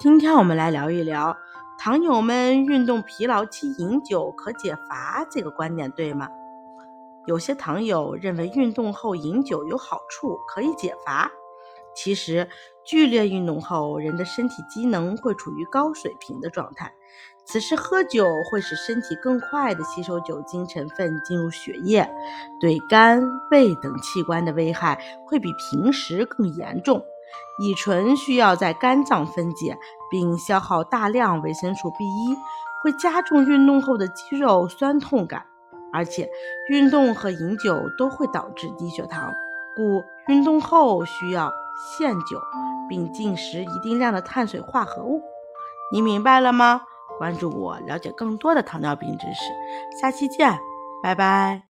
今天我们来聊一聊糖友们运动疲劳期饮酒可解乏这个观点对吗？有些糖友认为运动后饮酒有好处，可以解乏。其实，剧烈运动后，人的身体机能会处于高水平的状态。此时喝酒会使身体更快地吸收酒精成分进入血液，对肝、胃等器官的危害会比平时更严重。乙醇需要在肝脏分解，并消耗大量维生素 B 一，会加重运动后的肌肉酸痛感。而且，运动和饮酒都会导致低血糖，故运动后需要限酒，并进食一定量的碳水化合物。你明白了吗？关注我，了解更多的糖尿病知识。下期见，拜拜。